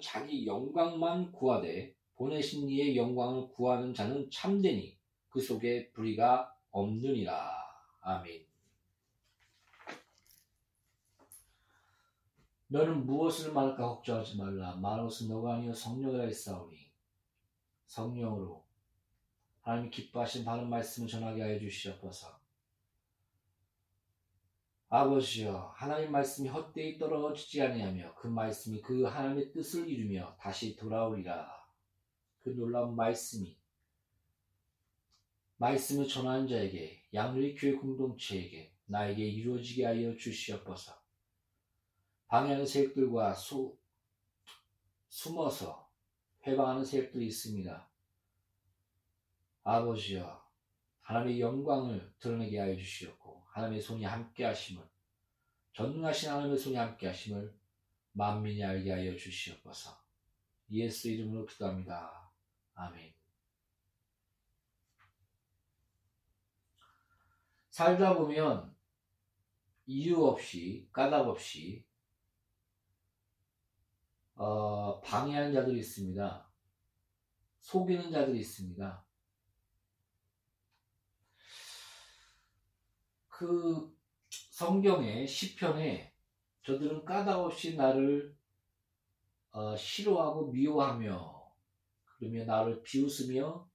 자기 영광만 구하되 보내신 이의 영광을 구하는 자는 참되니 그 속에 불의가 없느니라. 아멘. 너는 무엇을 말할까 걱정하지 말라. 것은 너가 아니요 성령이라 했사오니 성령으로 하나님이 기뻐하신 바른 말씀을 전하게 하여 주시옵소서. 아버지여 하나님 말씀이 헛되이 떨어지지 아니하며 그 말씀이 그 하나님의 뜻을 이루며 다시 돌아오리라. 그 놀라운 말씀이 말씀을 전하는 자에게 양누리 교회 공동체에게 나에게 이루어지게 하여 주시옵소서. 방해하는 세력들과 수, 숨어서 회방하는 세력들이 있습니다. 아버지여 하나님의 영광을 드러내게 하여 주시옵고 하나님의 손이 함께 하심을 전능하신 하나님의 손이 함께 하심을 만민이 알게 하여 주시옵소서. 예수 이름으로 기도합니다. 아멘. 살다 보면 이유 없이 까닭 없이 어, 방해하는 자들이 있습니다. 속이는 자들이 있습니다. 그 성경의 시편에 저들은 까닭 없이 나를 어, 싫어하고 미워하며 그러며 나를 비웃으며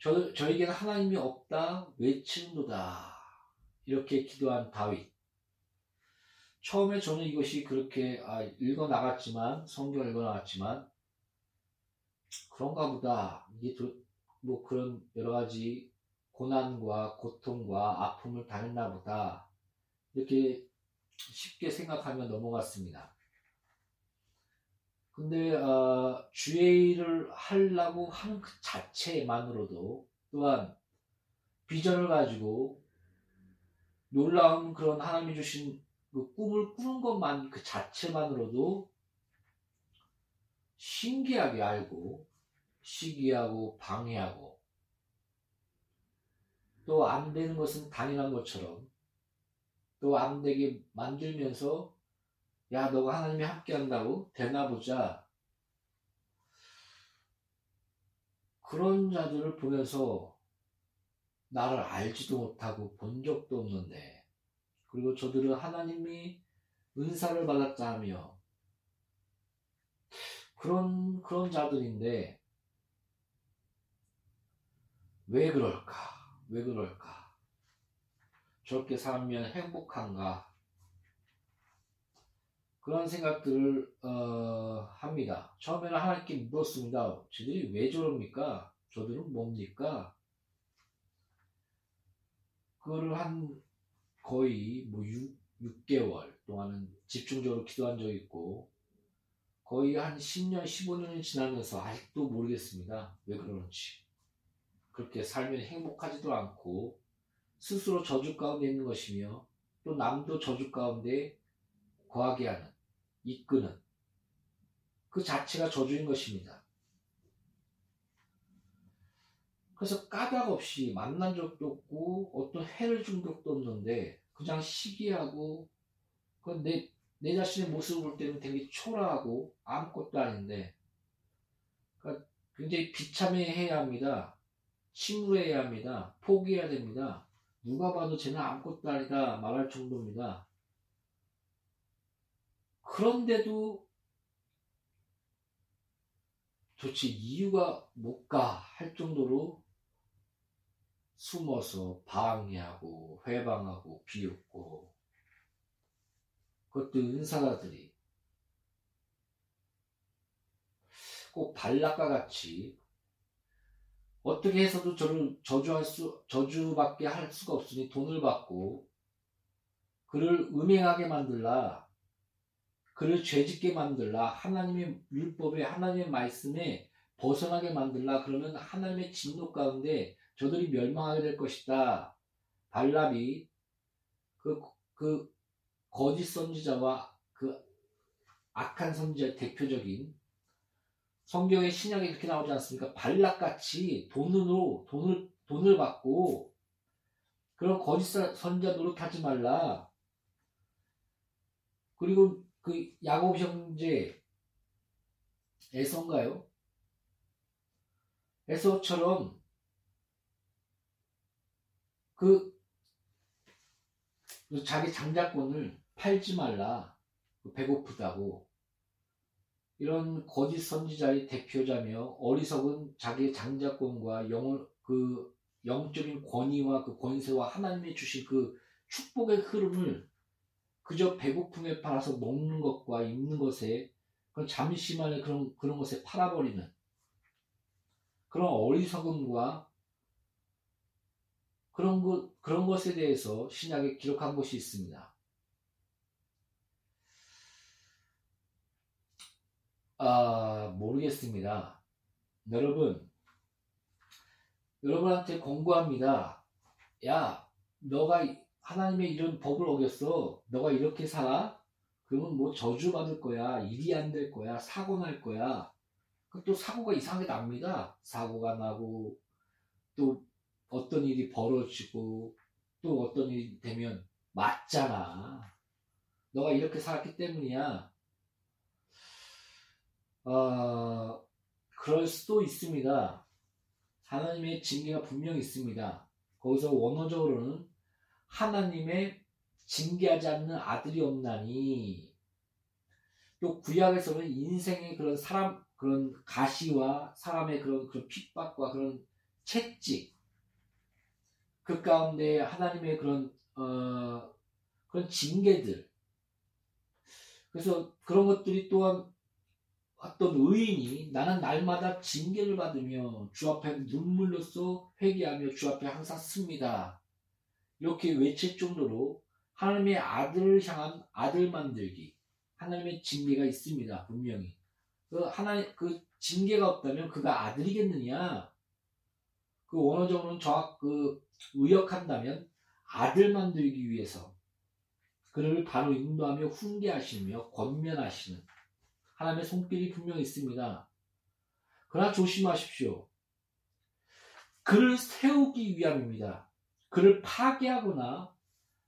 저, 저에게는 하나님이 없다 외치는도다. 이렇게 기도한 다윗. 처음에 저는 이것이 그렇게 아, 읽어 나갔지만 성경 읽어 나갔지만 그런가 보다. 이게 뭐 그런 여러 가지 고난과 고통과 아픔을 당했나 보다 이렇게 쉽게 생각하며 넘어갔습니다. 근데 어, 주의 일을 하려고 하는 그 자체만으로도 또한 비전을 가지고 놀라운 그런 하나님이 주신 그 꿈을 꾸는 것만 그 자체만으로도 신기하게 알고 시기하고 방해하고 또 안 되는 것은 당연한 것처럼 또 안 되게 만들면서 야 너가 하나님이 함께 한다고 되나 보자 그런 자들을 보면서 나를 알지도 못하고 본 적도 없는데 그리고 저들은 하나님이 은사를 받았다 하며 그런 그런 자들인데 왜 그럴까? 왜 그럴까? 저렇게 살면 행복한가? 그런 생각들을 어, 합니다. 처음에는 하나님께 물었습니다. 저들이 왜 저럽니까? 저들은 뭡니까? 그거를 한 거의 뭐 6, 6개월 동안은 집중적으로 기도한 적이 있고 거의 한 10년, 15년이 지나면서 아직도 모르겠습니다. 왜 그러는지. 그렇게 살면 행복하지도 않고 스스로 저주 가운데 있는 것이며 또 남도 저주 가운데 거하게 하는, 이끄는 그 자체가 저주인 것입니다. 그래서 까닭 없이 만난 적도 없고 어떤 해를 준 적도 없는데 그냥 시기하고 내, 내 자신의 모습을 볼 때는 되게 초라하고 아무것도 아닌데 그러니까 굉장히 비참해해야 합니다. 침울해야 합니다. 포기해야 됩니다. 누가 봐도 쟤는 아무것도 아니다 말할 정도입니다. 그런데도 도대체 이유가 뭘까 할 정도로 숨어서 방해하고 회방하고 비웃고 그것도 은사자들이 꼭 발락과 같이 어떻게 해서도 저를 저주할 수, 저주받게 할 수가 없으니 돈을 받고 그를 음행하게 만들라 그를 죄짓게 만들라 하나님의 율법에 하나님의 말씀에 벗어나게 만들라 그러면 하나님의 진노 가운데 저들이 멸망하게 될 것이다. 발람이 그, 그 거짓 선지자와 그 악한 선지자 대표적인 성경의 신약에 그렇게 나오지 않습니까? 발락같이 돈으로, 돈을, 돈을 받고 그런 거짓 선지자 노릇하지 말라. 그리고 그 야곱 형제 에서인가요? 에서처럼 그 자기 장자권을 팔지 말라. 배고프다고. 이런 거짓 선지자의 대표자며 어리석은 자기의 장자권과 영을 그 영적인 권위와 그 권세와 하나님이 주신 그 축복의 흐름을 그저 배고픔에 팔아서 먹는 것과 입는 것에 그런 잠시만의 그런 그런 것에 팔아버리는 그런 어리석음과 그런 것 그런 것에 대해서 신약에 기록한 것이 있습니다. 아 모르겠습니다. 여러분 여러분한테 공부합니다. 야, 너가 하나님의 이런 법을 어겼어. 너가 이렇게 살아? 그러면 뭐 저주받을 거야. 일이 안 될 거야. 사고 날 거야. 또 사고가 이상하게 납니다. 사고가 나고, 또 어떤 일이 벌어지고, 또 어떤 일이 되면 맞잖아. 너가 이렇게 살았기 때문이야. 어, 그럴 수도 있습니다. 하나님의 징계가 분명히 있습니다. 거기서 원어적으로는 하나님의 징계하지 않는 아들이 없나니 또 구약에서는 인생의 그런 사람 그런 가시와 사람의 그런 그런 핍박과 그런 채찍 그 가운데 하나님의 그런 어 그런 징계들 그래서 그런 것들이 또한 어떤 의인이 나는 날마다 징계를 받으며 주 앞에 눈물로써 회개하며 주 앞에 항상 씁니다. 이렇게 외칠 정도로 하나님의 아들을 향한 아들 만들기 하나님의 징계가 있습니다. 분명히 그 하나님 그 징계가 없다면 그가 아들이겠느냐? 그 원어적으로는 정확 그 의역한다면 아들 만들기 위해서 그를 바로 인도하며 훈계하시며 권면하시는 하나님의 손길이 분명히 있습니다. 그러나 조심하십시오. 그를 세우기 위함입니다. 그를 파괴하거나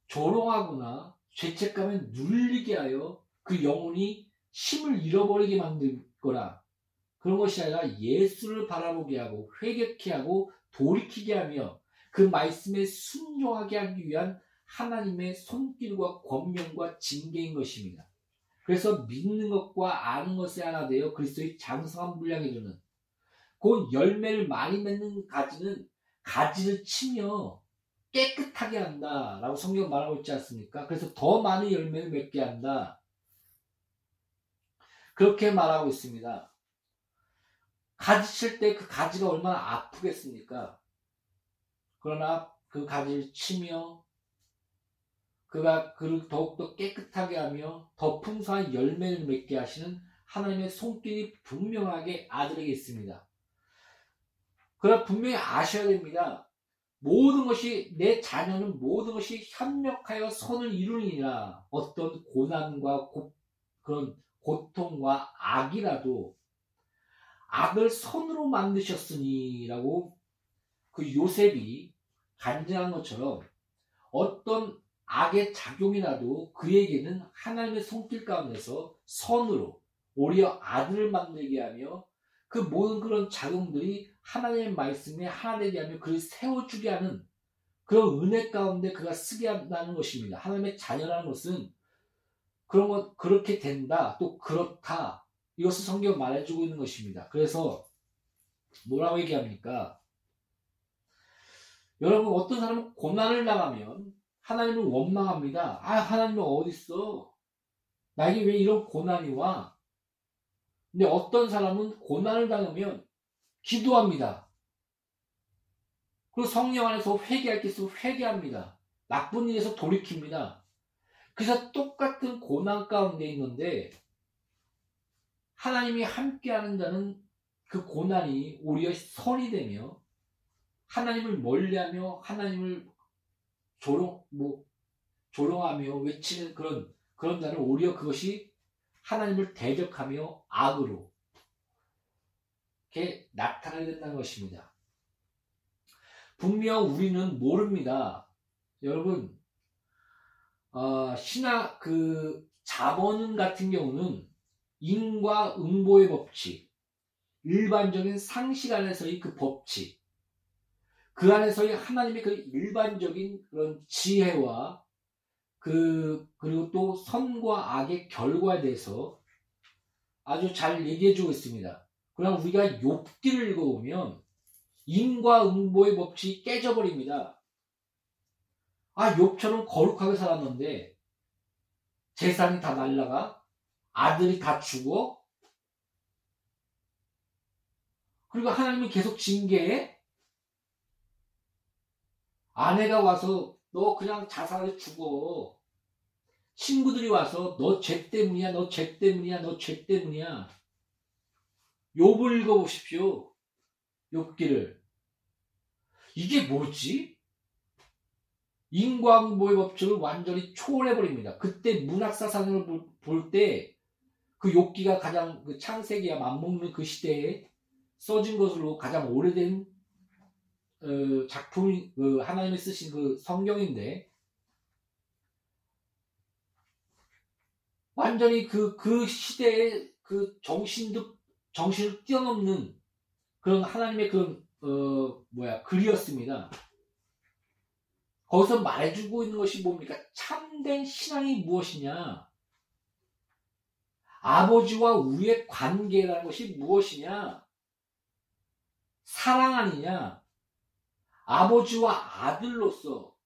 조롱하거나 죄책감에 눌리게 하여 그 영혼이 힘을 잃어버리게 만들거나 그런 것이 아니라 예수를 바라보게 하고 회개케 하고 돌이키게 하며 그 말씀에 순종하게 하기 위한 하나님의 손길과 권명과 징계인 것입니다. 그래서 믿는 것과 아는 것에 하나 되어 그리스도의 장성한 분량에 이르는 그 열매를 많이 맺는 가지는 가지를 치며 깨끗하게 한다 라고 성경 말하고 있지 않습니까? 그래서 더 많은 열매를 맺게 한다. 그렇게 말하고 있습니다. 가지 칠 때 그 가지가 얼마나 아프겠습니까? 그러나 그 가지를 치며 그가 그를 더욱더 깨끗하게 하며 더 풍성한 열매를 맺게 하시는 하나님의 손길이 분명하게 아들에게 있습니다. 그러나 분명히 아셔야 됩니다. 모든 것이 내 자녀는 모든 것이 협력하여 선을 이루니라 어떤 고난과 고, 그런 고통과 악이라도 악을 선으로 만드셨으니라고 그 요셉이 간증한 것처럼 어떤 악의 작용이라도 그에게는 하나님의 손길 가운데서 선으로 오히려 아들을 만들게 하며 그 모든 그런 작용들이 하나님의 말씀에 하나 되게 하며 그를 세워주게 하는 그런 은혜 가운데 그가 쓰게 한다는 것입니다. 하나님의 자녀라는 것은 그런 것 그렇게 된다 또 그렇다 이것을 성경 말해주고 있는 것입니다. 그래서 뭐라고 얘기합니까? 여러분 어떤 사람은 고난을 당하면 하나님을 원망합니다. 아, 하나님은 어딨어? 나에게 왜 이런 고난이 와? 근데 어떤 사람은 고난을 당하면 기도합니다. 그리고 성령 안에서 회개할 게 있으면 회개합니다. 나쁜 일에서 돌이킵니다. 그래서 똑같은 고난 가운데 있는데 하나님이 함께 하는 자는 그 고난이 오히려 선이 되며 하나님을 멀리하며 하나님을 조롱 뭐 조롱하며 외치는 그런 그런 자는 오히려 그것이 하나님을 대적하며 악으로 이렇게 나타나게 된다는 것입니다. 분명 우리는 모릅니다. 여러분 어, 신학 그 자본 같은 경우는 인과 응보의 법칙 일반적인 상식 안에서의 그 법칙, 그 안에서의 하나님의 그 일반적인 그런 지혜와 그, 그리고 또 선과 악의 결과에 대해서 아주 잘 얘기해 주고 있습니다. 그럼 우리가 욥기를 읽어보면 인과 응보의 법칙이 깨져버립니다. 아, 욥처럼 거룩하게 살았는데 재산이 다 날라가 아들이 다 죽어 그리고 하나님이 계속 징계해 아내가 와서 너 그냥 자살해 죽어 친구들이 와서 너 죄 때문이야 너 죄 때문이야 너 죄 때문이야 욥을 읽어보십시오 욥기를 이게 뭐지? 인과응보의 법칙을 완전히 초월해버립니다. 그때 문학사상을 볼 때 그 욕기가 가장 그 창세기와 맞먹는 그 시대에 써진 것으로 가장 오래된 어, 작품이 그 하나님이 쓰신 그 성경인데 완전히 그, 그 시대의 그 정신도, 정신을 뛰어넘는 그런 하나님의 그런, 어, 뭐야, 글이었습니다. 거기서 말해주고 있는 것이 뭡니까? 참된 신앙이 무엇이냐? 아버지와 우리의 관계라는 것이 무엇이냐? 사랑 아니냐? 아버지와 아들로서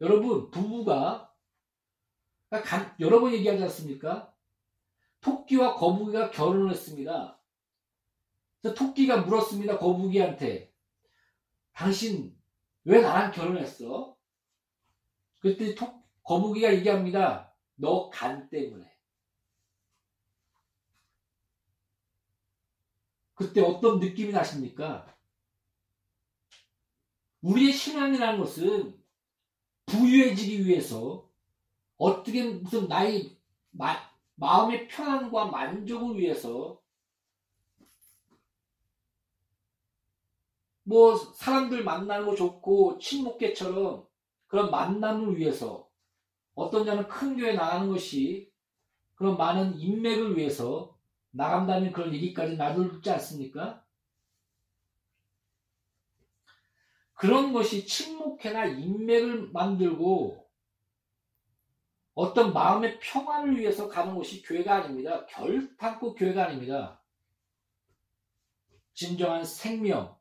여러분 부부가 그러니까 여러 번 얘기하지 않습니까? 토끼와 거북이가 결혼을 했습니다. 토끼가 물었습니다. 거북이한테 당신 왜 나랑 결혼했어? 그때 톡, 거북이가 얘기합니다. 너 간 때문에. 그때 어떤 느낌이 나십니까? 우리의 신앙이라는 것은 부유해지기 위해서 어떻게 무슨 나의 마, 마음의 편안과 만족을 위해서 뭐 사람들 만나는 거 좋고 친목계처럼 그런 만남을 위해서 어떤 자는 큰 교회 나가는 것이 그런 많은 인맥을 위해서 나간다는 그런 얘기까지 나돌지 않습니까? 그런 것이 친목회나 인맥을 만들고 어떤 마음의 평안을 위해서 가는 것이 교회가 아닙니다. 결탄코 교회가 아닙니다. 진정한 생명,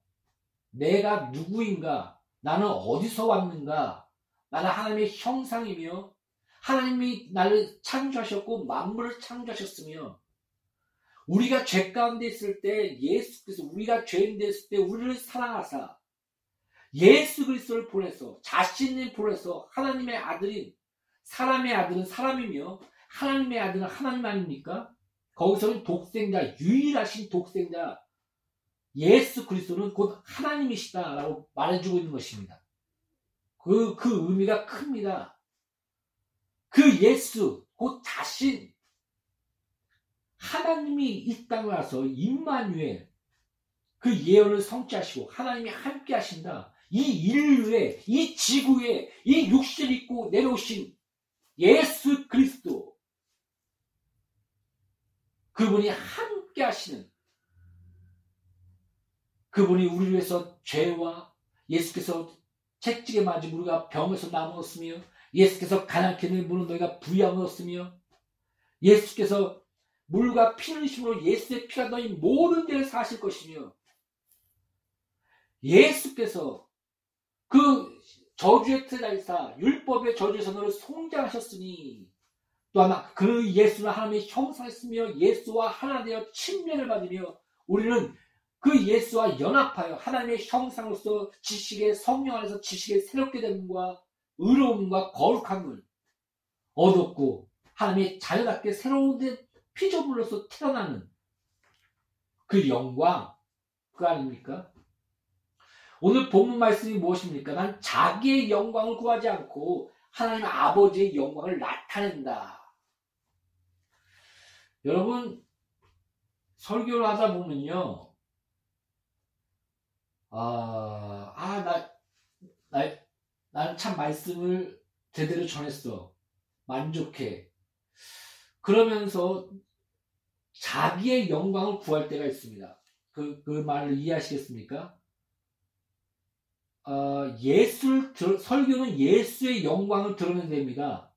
내가 누구인가, 나는 어디서 왔는가, 나는 하나님의 형상이며 하나님이 나를 창조하셨고 만물을 창조하셨으며 우리가 죄 가운데 있을 때 예수께서 우리가 죄인 됐을 때 우리를 사랑하사 예수 그리스도를 보내서 자신을 보내서 하나님의 아들인 사람의 아들은 사람이며 하나님의 아들은 하나님 아닙니까? 거기서는 독생자 유일하신 독생자 예수 그리스도는 곧 하나님이시다라고 말해주고 있는 것입니다. 그, 그 의미가 큽니다. 그 예수, 곧 자신, 하나님이 이 땅에 와서 임마누엘, 그 예언을 성취하시고 하나님이 함께 하신다. 이 인류에, 이 지구에, 이 육신 입고 내려오신 예수 그리스도. 그분이 함께 하시는 그분이 우리 위해서 죄와 예수께서 채찍에 맞은 우리가 병에서 남았으며 예수께서 가난케 된 물은 너희가 부양었으며 예수께서 물과 피를 심으로 예수의 피가 너희 모든 데를 사실 것이며 예수께서 그 저주의 트라이사 율법의 저주에서 너를 송장하셨으니 또한 그 예수는 하나님의 형상이었으며 예수와 하나 되어 침례를 받으며 우리는 그 예수와 연합하여 하나님의 형상으로서 지식의 성령 안에서 지식의 새롭게 됨과 의로움과 거룩함을 얻었고 하나님의 자유답게 새로운 피조물로서 태어나는 그 영광 그 아닙니까? 오늘 본문 말씀이 무엇입니까? 난 자기의 영광을 구하지 않고 하나님 아버지의 영광을 나타낸다. 여러분 설교를 하다 보면요. 아, 아, 나, 나, 나는 참 말씀을 제대로 전했어. 만족해. 그러면서 자기의 영광을 구할 때가 있습니다. 그, 그 말을 이해하시겠습니까? 어, 예술, 설교는 예수의 영광을 드러내야 됩니다.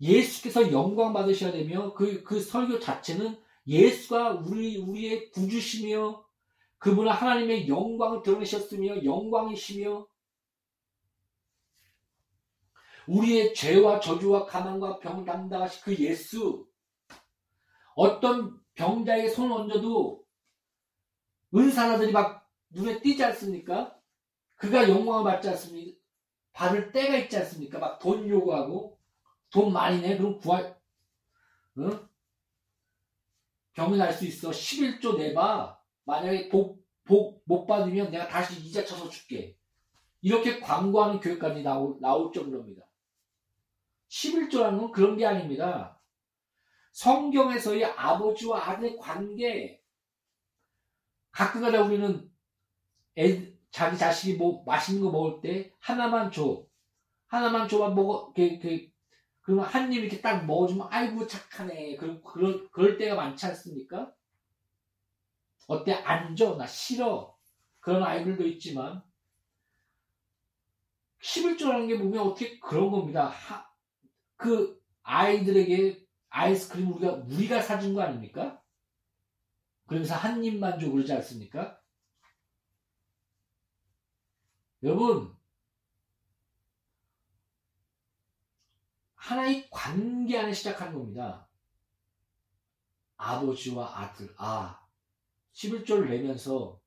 예수께서 영광 받으셔야 되며 그, 그 설교 자체는 예수가 우리, 우리의 구주시며 그분은 하나님의 영광을 드러내셨으며 영광이시며 우리의 죄와 저주와 가난과 병 담당하신 그 예수 어떤 병자에게 손을 얹어도 은사자들이 막 눈에 띄지 않습니까? 그가 영광을 받지 않습니까? 받을 때가 있지 않습니까? 막 돈 요구하고 돈 많이 내 그럼 구할 응? 병이 날 수 있어 11조 내봐 만약에 복, 복 못 받으면 내가 다시 이자 쳐서 줄게 이렇게 광고하는 교회까지 나올, 나올 정도입니다 11조라는 건 그런 게 아닙니다 성경에서의 아버지와 아들의 관계 가끔가다 우리는 애, 자기 자식이 뭐 맛있는 거 먹을 때 하나만 줘. 하나만 줘만 먹어. 그, 그, 그러면 한 입 이렇게 딱 먹어주면 아이고 착하네. 그럼 그럴, 그럴 때가 많지 않습니까? 어때? 안 줘. 나 싫어. 그런 아이들도 있지만 11조라는 게 보면 어떻게 그런 겁니다. 하, 그 아이들에게 아이스크림 우리가 우리가 사준 거 아닙니까? 그러면서 한 입만 줘 그러지 않습니까? 여러분 하나의 관계 안에 시작하는 겁니다. 아버지와 아들, 아 11조를 내면서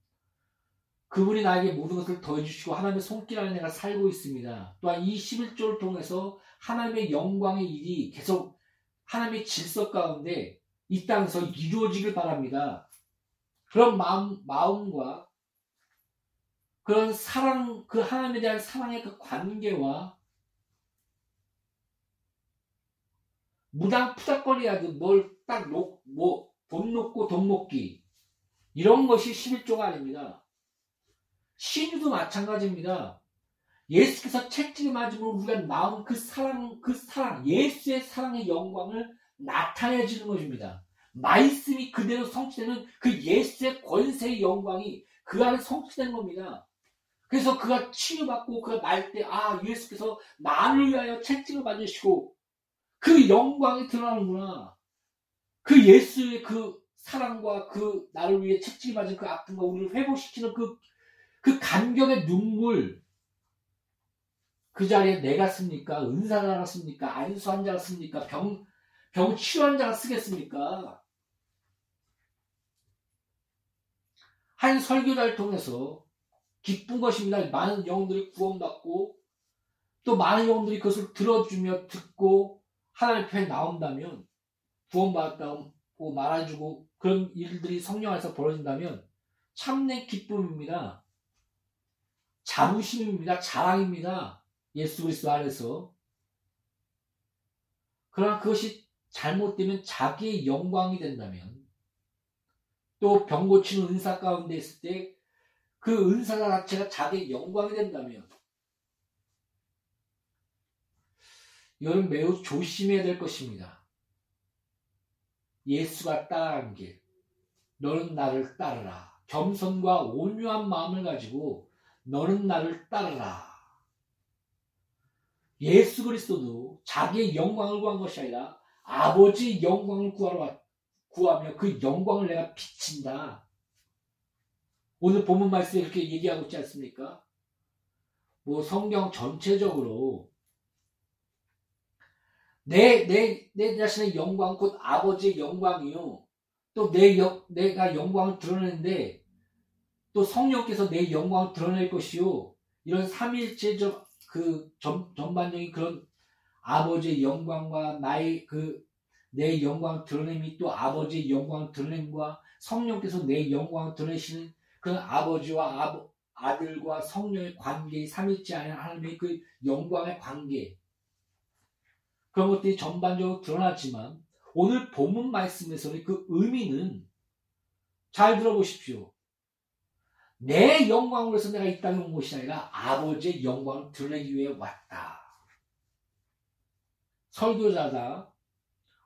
그분이 나에게 모든 것을 더해주시고 하나님의 손길 안에 내가 살고 있습니다. 또한 이 11조를 통해서 하나님의 영광의 일이 계속 하나님의 질서 가운데 이 땅에서 이루어지길 바랍니다. 그런 마음, 마음과 그런 사랑, 그 하나님에 대한 사랑의 그 관계와 무당 푸닥거리하듯 뭘딱 놓, 뭐, 돈 놓고 돈 먹기. 이런 것이 11조가 아닙니다. 신유도 마찬가지입니다. 예수께서 채찍을 맞으면 우리가 나온 그 사랑, 그 사랑, 예수의 사랑의 영광을 나타내 주는 것입니다. 말씀이 그대로 성취되는 그 예수의 권세의 영광이 그 안에 성취된 겁니다. 그래서 그가 치유받고 그가 날 때, 아, 예수께서 나를 위하여 채찍을 맞으시고 그 영광이 드러나는구나. 그 예수의 그 사랑과 그 나를 위해 채찍을 맞은 그 아픔과 우리를 회복시키는 그, 그 감격의 눈물, 그 자리에 내가 씁니까? 은사가 씁니까? 안수 환자가 씁니까? 병, 병 치유 환자가 쓰겠습니까? 한 설교자를 통해서 기쁜 것입니다. 많은 영혼들이 구원받고 또 많은 영혼들이 그것을 들어주며 듣고 하나님 편에 나온다면 구원받았다고 말해주고 그런 일들이 성령 안에서 벌어진다면 참내 기쁨입니다. 자부심입니다. 자랑입니다. 예수 그리스도 안에서. 그러나 그것이 잘못되면 자기의 영광이 된다면 또 병 고치는 은사 가운데 있을 때 그 은사 자체가 자기의 영광이 된다면 이건 매우 조심해야 될 것입니다. 예수가 따라간 길. 너는 나를 따르라. 겸손과 온유한 마음을 가지고 너는 나를 따르라. 예수 그리스도도 자기의 영광을 구한 것이 아니라 아버지의 영광을 구하러 구하며 그 영광을 내가 비친다. 오늘 본문 말씀에 이렇게 얘기하고 있지 않습니까? 뭐 성경 전체적으로 내, 내, 내 자신의 영광, 곧 아버지의 영광이요. 또 내, 내가 영광을 드러내는데, 또 성령께서 내 영광을 드러낼 것이요. 이런 삼일체적 그 전, 전반적인 그런 아버지의 영광과 나의 그 내 영광 드러냄이 또 아버지의 영광 드러냄과 성령께서 내 영광 드러내시는 그런 아버지와 아버, 아들과 성령의 관계, 삼일째 안에 하나님의 그 영광의 관계 그런 것들이 전반적으로 드러났지만 오늘 본문 말씀에서의 그 의미는 잘 들어보십시오. 내 영광으로 해서 내가 이 땅에 온 것이 아니라 아버지의 영광을 드러내기 위해 왔다. 설교자다.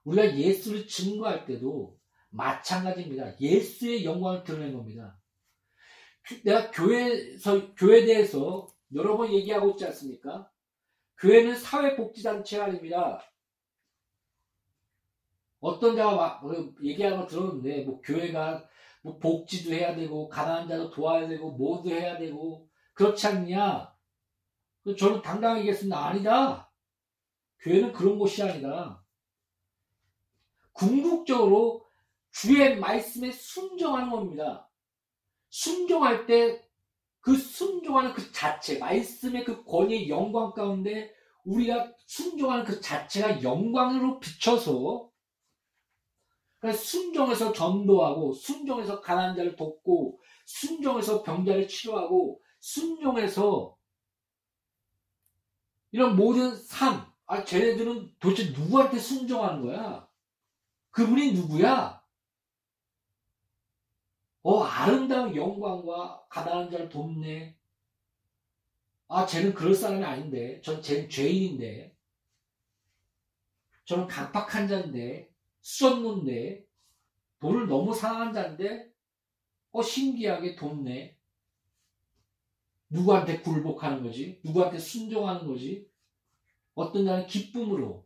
우리가 예수를 증거할 때도 마찬가지입니다. 예수의 영광을 드러낸 겁니다. 내가 교회에서, 교회에 대해서 여러 번 얘기하고 있지 않습니까? 교회는 사회복지단체가 아닙니다. 어떤 자가 막뭐 얘기하는 거 들었는데, 뭐 교회가 뭐 복지도 해야 되고, 가난한 자도 도와야 되고, 뭐도 해야 되고, 그렇지 않냐? 저는 당당하게 얘기했습니다. 아니다. 교회는 그런 곳이 아니다. 궁극적으로 주의 말씀에 순종하는 겁니다. 순종할 때 그 순종하는 그 자체, 말씀의 그 권위의 영광 가운데 우리가 순종하는 그 자체가 영광으로 비춰서 그러니까 순종해서 전도하고 순종해서 가난한 자를 돕고 순종해서 병자를 치료하고 순종해서 이런 모든 삶, 아, 쟤네들은 도대체 누구한테 순종하는 거야? 그분이 누구야? 어, 아름다운 영광과 가난한 자를 돕네. 아, 쟤는 그럴 사람이 아닌데. 전 쟤는 죄인인데. 저는 강팍한 자인데. 수없는데. 돈을 너무 사랑한 자인데. 어, 신기하게 돕네. 누구한테 굴복하는 거지? 누구한테 순종하는 거지? 어떤 자는 기쁨으로.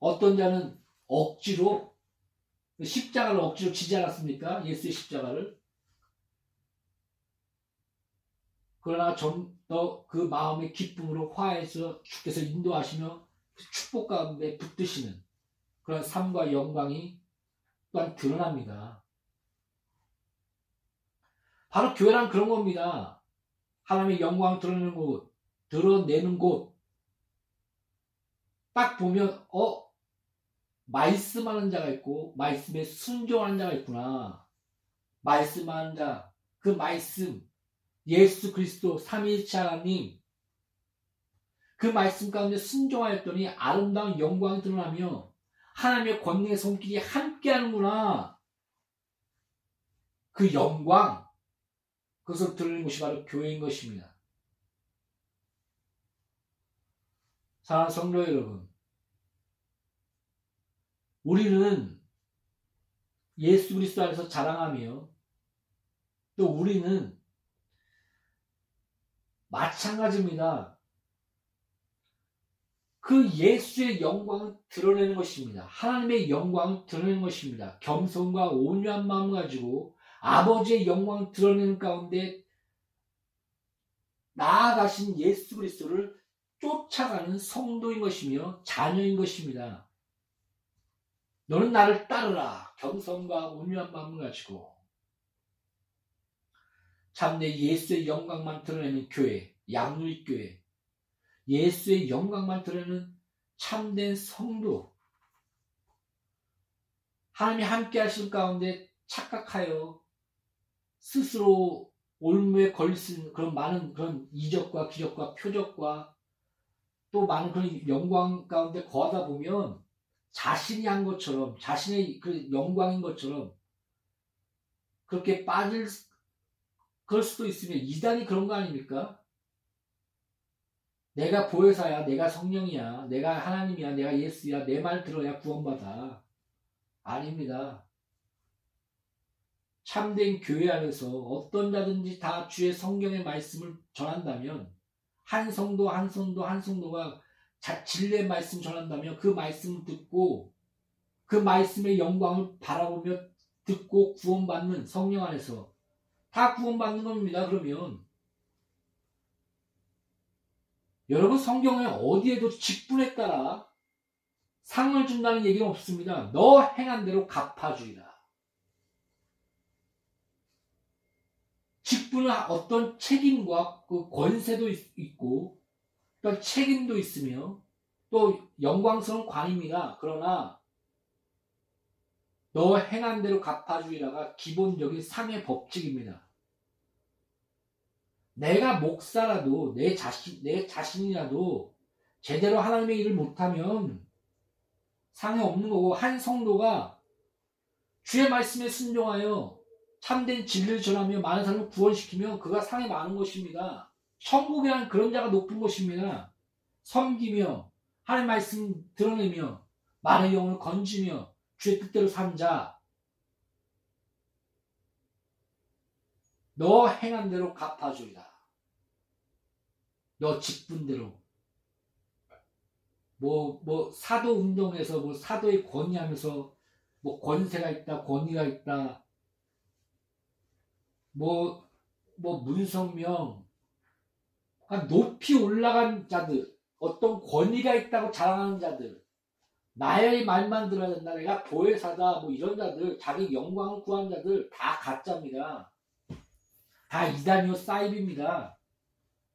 어떤 자는 억지로 십자가를 억지로 지지 않았습니까? 예수의 십자가를. 그러나 좀 더 그 마음의 기쁨으로 화해해서 주께서 인도하시며 그 축복 가운데 붙드시는 그런 삶과 영광이 또한 드러납니다. 바로 교회란 그런 겁니다. 하나님의 영광 드러내는 곳, 드러내는 곳. 딱 보면, 어, 말씀하는 자가 있고 말씀에 순종하는 자가 있구나. 말씀하는 자, 그 말씀, 예수 그리스도 삼위일체 하나님, 그 말씀 가운데 순종하였더니 아름다운 영광이 드러나며 하나님의 권능의 손길이 함께하는구나. 그 영광, 그것을 드러내는 것이 바로 교회인 것입니다. 사랑하는 성도 여러분, 우리는 예수 그리스도 안에서 자랑하며 또 우리는 마찬가지입니다. 그 예수의 영광을 드러내는 것입니다. 하나님의 영광을 드러내는 것입니다. 겸손과 온유한 마음을 가지고 아버지의 영광을 드러내는 가운데 나아가신 예수 그리스도를 쫓아가는 성도인 것이며 자녀인 것입니다. 너는 나를 따르라. 겸손과 온유한 마음을 가지고. 참내 예수의 영광만 드러내는 교회, 양누리교회, 예수의 영광만 드러내는 참된 성도, 하나님이 함께 하실 가운데 착각하여 스스로 올무에 걸릴 수 있는 그런 많은 그런 이적과 기적과 표적과 또 많은 그런 영광 가운데 거하다 보면 자신이 한 것처럼 자신의 그 영광인 것처럼 그렇게 빠질 그럴 수도 있으면 이단이 그런 거 아닙니까? 내가 보혜사야, 내가 성령이야, 내가 하나님이야, 내가 예수야, 내 말 들어야 구원받아. 아닙니다. 참된 교회 안에서 어떤 자든지 다 주의 성경의 말씀을 전한다면 한 성도 한 성도 한 성도가 자, 진리의 말씀 전한다면 그 말씀을 듣고 그 말씀의 영광을 바라보며 듣고 구원받는 성령 안에서 다 구원받는 겁니다. 그러면 여러분 성경에 어디에도 직분에 따라 상을 준다는 얘기는 없습니다. 너 행한 대로 갚아주리라. 직분은 어떤 책임과 그 권세도 있고 그러니까 책임도 있으며 또 영광스러운 관입니다. 그러나 너 행한 대로 갚아주리라가 기본적인 상의 법칙입니다. 내가 목사라도 내 자신 내 자신이라도 제대로 하나님의 일을 못하면 상이 없는 거고 한 성도가 주의 말씀에 순종하여 참된 진리를 전하며 많은 사람을 구원시키면 그가 상이 많은 것입니다. 천국이란 그런 자가 높은 곳입니다. 섬기며 하나님 말씀 드러내며 많은 영혼을 건지며 주의 뜻대로 산 자, 너 행한 대로 갚아주리라. 너 직분대로. 뭐, 뭐, 사도 운동에서 뭐 사도의 권위 하면서 뭐 권세가 있다, 권위가 있다, 뭐, 뭐 문성명, 높이 올라간 자들, 어떤 권위가 있다고 자랑하는 자들, 나의 말만 들어야 된다. 내가 보혜사다. 뭐 이런 자들, 자기 영광을 구한 자들 다 가짜입니다. 다 이단이요 사이비입니다.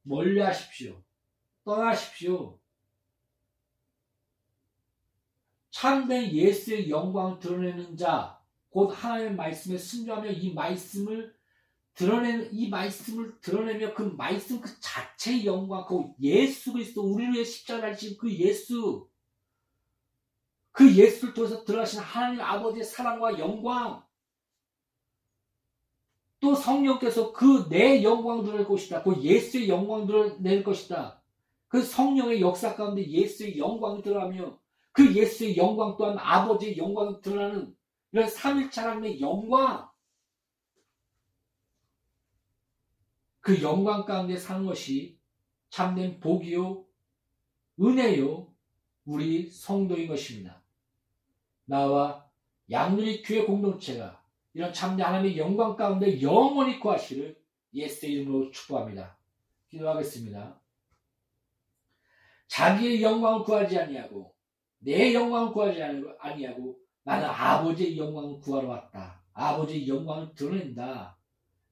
멀리 하십시오. 떠나십시오. 참된 예수의 영광을 드러내는 자, 곧 하나님의 말씀에 순종하며 이 말씀을 드러내는 이 말씀을 드러내며 그 말씀 그 자체의 영광, 그 예수 그리스도 우리를 위해 십자가를 지신 그 예수, 그 예수를 통해서 드러나신 하나님 아버지의 사랑과 영광, 또 성령께서 그 내 영광 드러낼 것이다. 그 예수의 영광 드러낼 것이다. 그 성령의 역사 가운데 예수의 영광이 드러나며 그 예수의 영광 또한 아버지의 영광이 드러나는 이런 삼일차 하나님의 영광 그 영광 가운데 사는 것이 참된 복이요 은혜요 우리 성도인 것입니다. 나와 양누리 교회 공동체가 이런 참된 하나님의 영광 가운데 영원히 구하시를 예수의 이름으로 축복합니다. 기도하겠습니다. 자기의 영광을 구하지 아니하고 내 영광을 구하지 아니하고 나는 아버지의 영광을 구하러 왔다. 아버지의 영광을 드러낸다.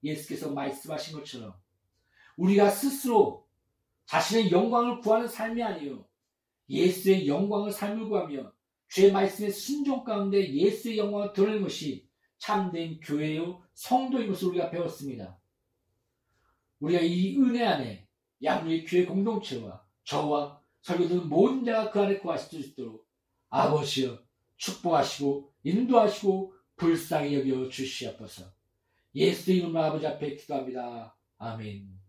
예수께서 말씀하신 것처럼 우리가 스스로 자신의 영광을 구하는 삶이 아니요 예수의 영광을 삶을 구하며 주의 말씀의 순종 가운데 예수의 영광을 드러내는 것이 참된 교회요 성도인 것을 우리가 배웠습니다. 우리가 이 은혜 안에 양육의 교회 공동체와 저와 설교들 모든 자가 그 안에 구하실 수 있도록 아버지여 축복하시고 인도하시고 불쌍히 여겨 주시옵소서. 예수 이름으로 아버지 앞에 기도합니다. 아멘.